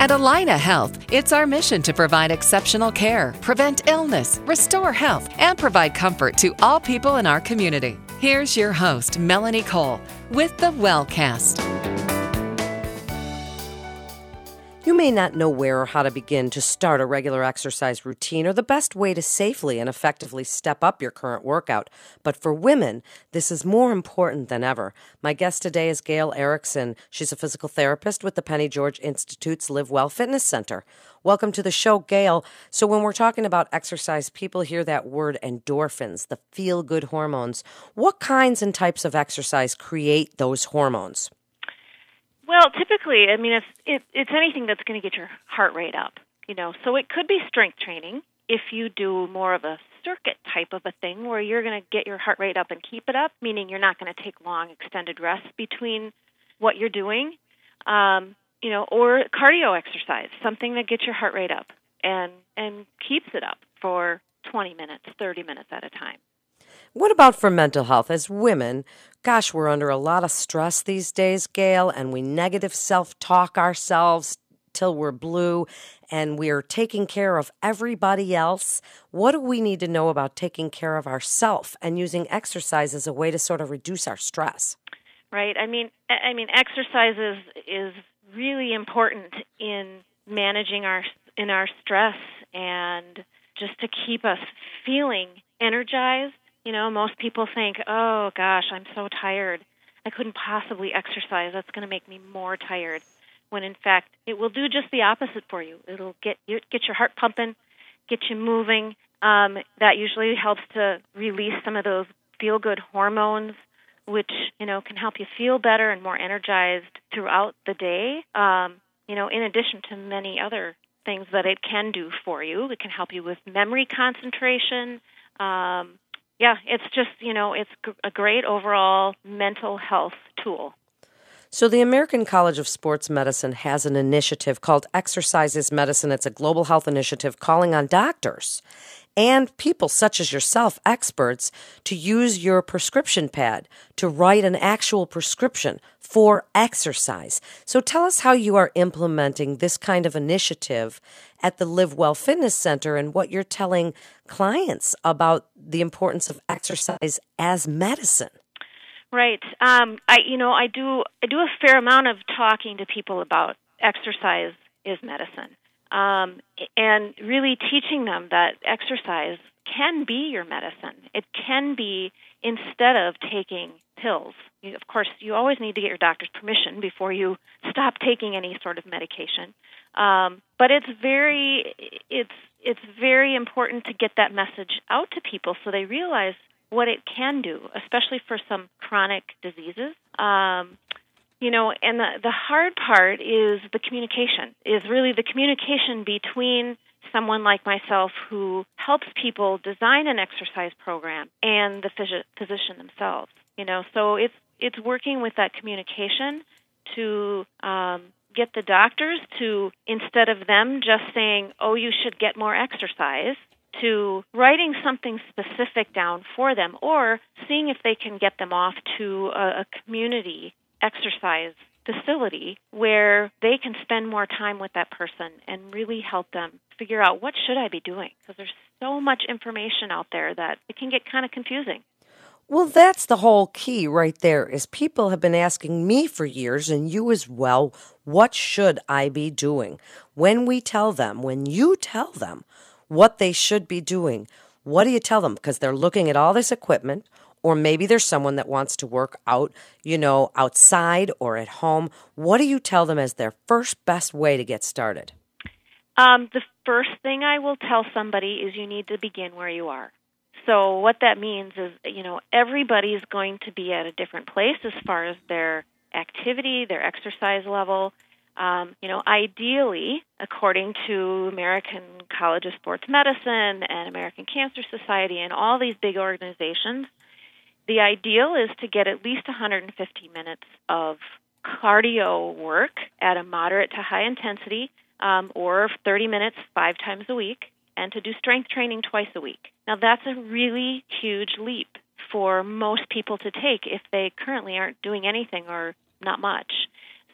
At Allina Health, it's our mission to provide exceptional care, prevent illness, restore health, and provide comfort to all people in our community. Here's your host, Melanie Cole, with the Wellcast. You may not know where or how to begin to start a regular exercise routine or the best way to safely and effectively step up your current workout. But for women, this is more important than ever. My guest today is Gail Ericson. She's a physical therapist with the Penny George Institute's Live Well Fitness Center. Welcome to the show, Gail. So, when we're talking about exercise, people hear that word endorphins, the feel good hormones. What kinds and types of exercise create those hormones? Well, typically, I mean, it's it, it's anything that's going to get your heart rate up. You know, so it could be strength training if you do more of a circuit type of a thing where you're going to get your heart rate up and keep it up, meaning you're not going to take long extended rests between what you're doing. Um, you know, or cardio exercise, something that gets your heart rate up and and keeps it up for 20 minutes, 30 minutes at a time. What about for mental health? As women, gosh, we're under a lot of stress these days, Gail, and we negative self talk ourselves till we're blue and we're taking care of everybody else. What do we need to know about taking care of ourselves and using exercise as a way to sort of reduce our stress? Right. I mean, I mean, exercise is, is really important in managing our in our stress and just to keep us feeling energized you know, most people think, "Oh gosh, I'm so tired. I couldn't possibly exercise. That's going to make me more tired." When in fact, it will do just the opposite for you. It'll get you get your heart pumping, get you moving. Um, that usually helps to release some of those feel-good hormones, which you know can help you feel better and more energized throughout the day. Um, you know, in addition to many other things that it can do for you, it can help you with memory concentration. Um, yeah, it's just, you know, it's a great overall mental health tool. So, the American College of Sports Medicine has an initiative called Exercise is Medicine. It's a global health initiative calling on doctors and people such as yourself, experts, to use your prescription pad to write an actual prescription for exercise. So tell us how you are implementing this kind of initiative at the Live Well Fitness Center and what you're telling clients about the importance of exercise as medicine. Right. Um, I you know I do I do a fair amount of talking to people about exercise is medicine um, and really teaching them that exercise can be your medicine. It can be instead of taking pills. You, of course, you always need to get your doctor's permission before you stop taking any sort of medication. Um, but it's very it's it's very important to get that message out to people so they realize what it can do, especially for some chronic diseases. Um, you know and the the hard part is the communication is really the communication between someone like myself who helps people design an exercise program and the physician themselves you know? So it's it's working with that communication to um, get the doctors to instead of them just saying oh you should get more exercise to writing something specific down for them or seeing if they can get them off to a, a community exercise facility where they can spend more time with that person and really help them figure out what should I be doing because there's so much information out there that it can get kind of confusing. Well, that's the whole key right there is people have been asking me for years and you as well, what should I be doing? When we tell them, when you tell them what they should be doing, what do you tell them? Because they're looking at all this equipment, or maybe there's someone that wants to work out, you know, outside or at home. What do you tell them as their first best way to get started? Um, the first thing I will tell somebody is you need to begin where you are. So what that means is, you know, everybody's going to be at a different place as far as their activity, their exercise level. Um, you know, ideally, according to American College of Sports Medicine and American Cancer Society and all these big organizations, the ideal is to get at least 150 minutes of cardio work at a moderate to high intensity, um, or 30 minutes five times a week, and to do strength training twice a week. Now, that's a really huge leap for most people to take if they currently aren't doing anything or not much.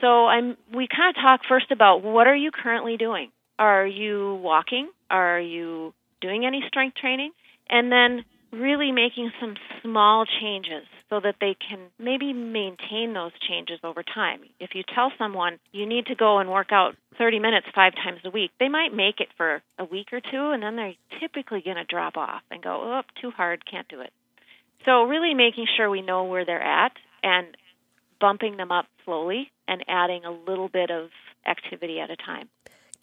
So I'm we kind of talk first about what are you currently doing? Are you walking? Are you doing any strength training? And then really making some small changes so that they can maybe maintain those changes over time. If you tell someone you need to go and work out 30 minutes five times a week, they might make it for a week or two and then they're typically going to drop off and go, oh, too hard, can't do it. So, really making sure we know where they're at and bumping them up slowly and adding a little bit of activity at a time.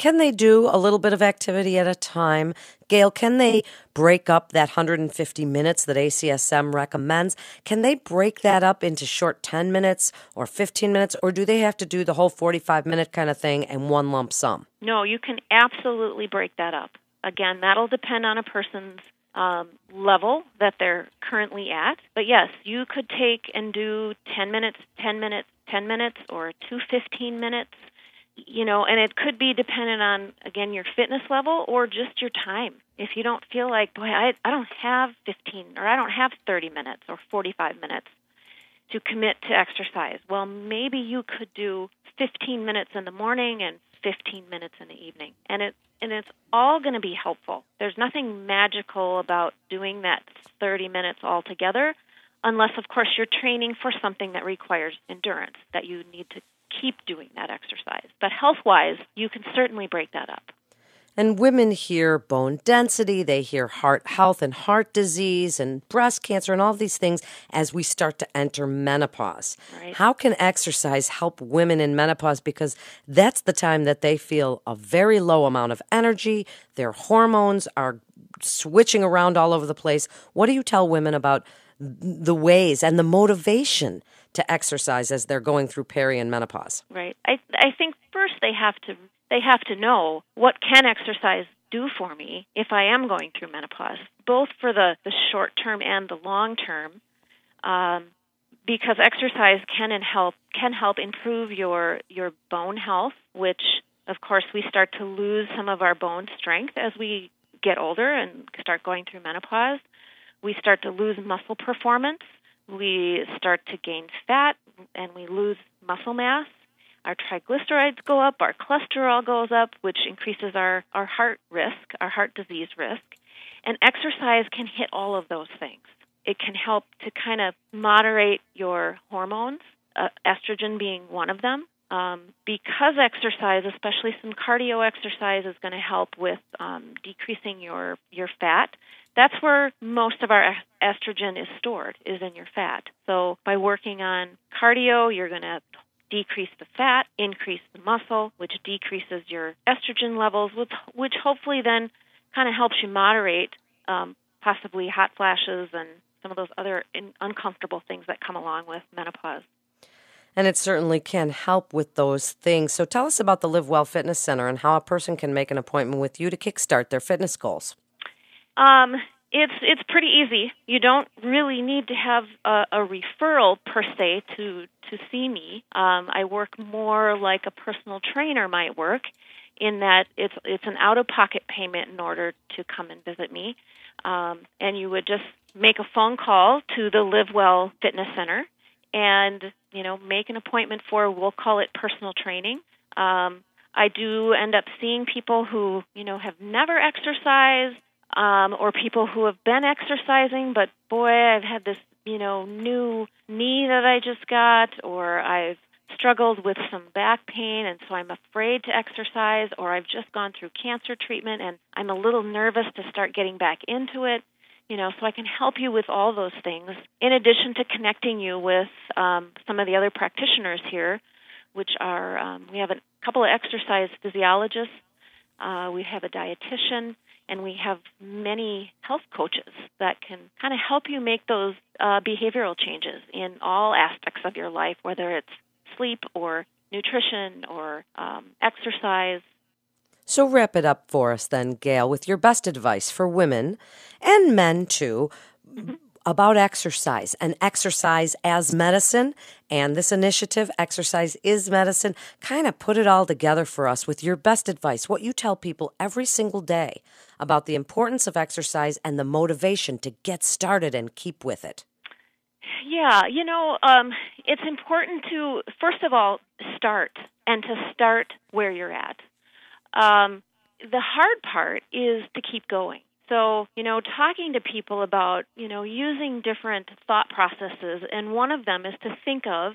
Can they do a little bit of activity at a time? Gail, can they break up that 150 minutes that ACSM recommends? Can they break that up into short 10 minutes or 15 minutes, or do they have to do the whole 45 minute kind of thing and one lump sum? No, you can absolutely break that up. Again, that'll depend on a person's um, level that they're currently at. But yes, you could take and do 10 minutes, 10 minutes, 10 minutes, or two 15 minutes you know, and it could be dependent on again your fitness level or just your time. If you don't feel like, boy, I I don't have 15 or I don't have 30 minutes or 45 minutes to commit to exercise. Well, maybe you could do 15 minutes in the morning and 15 minutes in the evening. And it and it's all going to be helpful. There's nothing magical about doing that 30 minutes all together unless of course you're training for something that requires endurance that you need to keep doing that exercise. But health wise, you can certainly break that up. And women hear bone density, they hear heart health and heart disease and breast cancer and all these things as we start to enter menopause. Right. How can exercise help women in menopause? Because that's the time that they feel a very low amount of energy, their hormones are switching around all over the place. What do you tell women about the ways and the motivation to exercise as they're going through peri and menopause? Right. I I think first they have to they have to know what can exercise do for me if I am going through menopause, both for the, the short term and the long term, um, because exercise can and help can help improve your your bone health, which of course we start to lose some of our bone strength as we get older and start going through menopause. We start to lose muscle performance we start to gain fat and we lose muscle mass. Our triglycerides go up, our cholesterol goes up, which increases our, our heart risk, our heart disease risk. And exercise can hit all of those things. It can help to kind of moderate your hormones, uh, estrogen being one of them. Um, because exercise, especially some cardio exercise, is going to help with um, decreasing your your fat that's where most of our estrogen is stored is in your fat so by working on cardio you're going to decrease the fat increase the muscle which decreases your estrogen levels which, which hopefully then kind of helps you moderate um, possibly hot flashes and some of those other in, uncomfortable things that come along with menopause and it certainly can help with those things. So tell us about the Live Well Fitness Center and how a person can make an appointment with you to kickstart their fitness goals. Um, it's it's pretty easy. You don't really need to have a, a referral per se to to see me. Um, I work more like a personal trainer might work, in that it's it's an out of pocket payment in order to come and visit me, um, and you would just make a phone call to the Live Well Fitness Center, and you know make an appointment for we'll call it personal training. Um, I do end up seeing people who you know have never exercised um, or people who have been exercising, but boy, I've had this, you know, new knee that I just got, or I've struggled with some back pain and so I'm afraid to exercise, or I've just gone through cancer treatment and I'm a little nervous to start getting back into it. You know, so I can help you with all those things, in addition to connecting you with um, some of the other practitioners here, which are um, we have a couple of exercise physiologists, uh, we have a dietitian, and we have many health coaches that can kind of help you make those uh, behavioral changes in all aspects of your life, whether it's sleep or nutrition or um, exercise. So, wrap it up for us then, Gail, with your best advice for women and men too. Mm-hmm about exercise and exercise as medicine and this initiative, Exercise is Medicine, kind of put it all together for us with your best advice, what you tell people every single day about the importance of exercise and the motivation to get started and keep with it. Yeah, you know, um, it's important to, first of all, start and to start where you're at. Um, the hard part is to keep going. So, you know, talking to people about, you know, using different thought processes, and one of them is to think of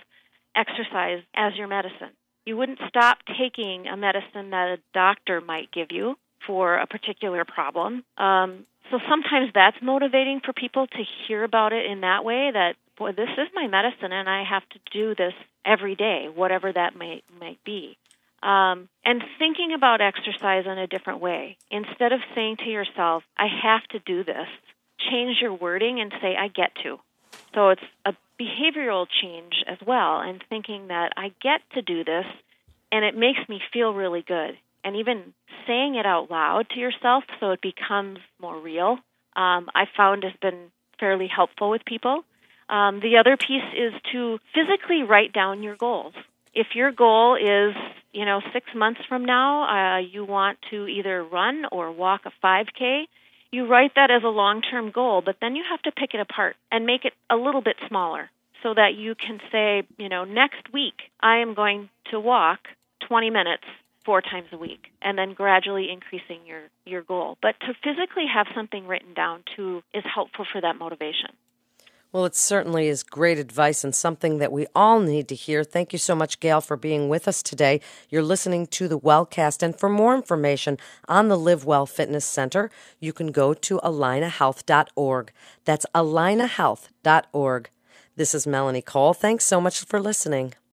exercise as your medicine. You wouldn't stop taking a medicine that a doctor might give you for a particular problem. Um, so sometimes that's motivating for people to hear about it in that way that, boy, this is my medicine and I have to do this every day, whatever that may, might be. Um, and thinking about exercise in a different way. Instead of saying to yourself, I have to do this, change your wording and say, I get to. So it's a behavioral change as well, and thinking that I get to do this and it makes me feel really good. And even saying it out loud to yourself so it becomes more real, um, I found has been fairly helpful with people. Um, the other piece is to physically write down your goals. If your goal is you know, six months from now, uh, you want to either run or walk a 5K, you write that as a long term goal, but then you have to pick it apart and make it a little bit smaller so that you can say, you know, next week I am going to walk 20 minutes four times a week and then gradually increasing your your goal. But to physically have something written down too is helpful for that motivation. Well, it certainly is great advice and something that we all need to hear. Thank you so much, Gail, for being with us today. You're listening to the Wellcast, and for more information on the Live Well Fitness Center, you can go to allinahealth.org. That's allinahealth.org. This is Melanie Cole. Thanks so much for listening.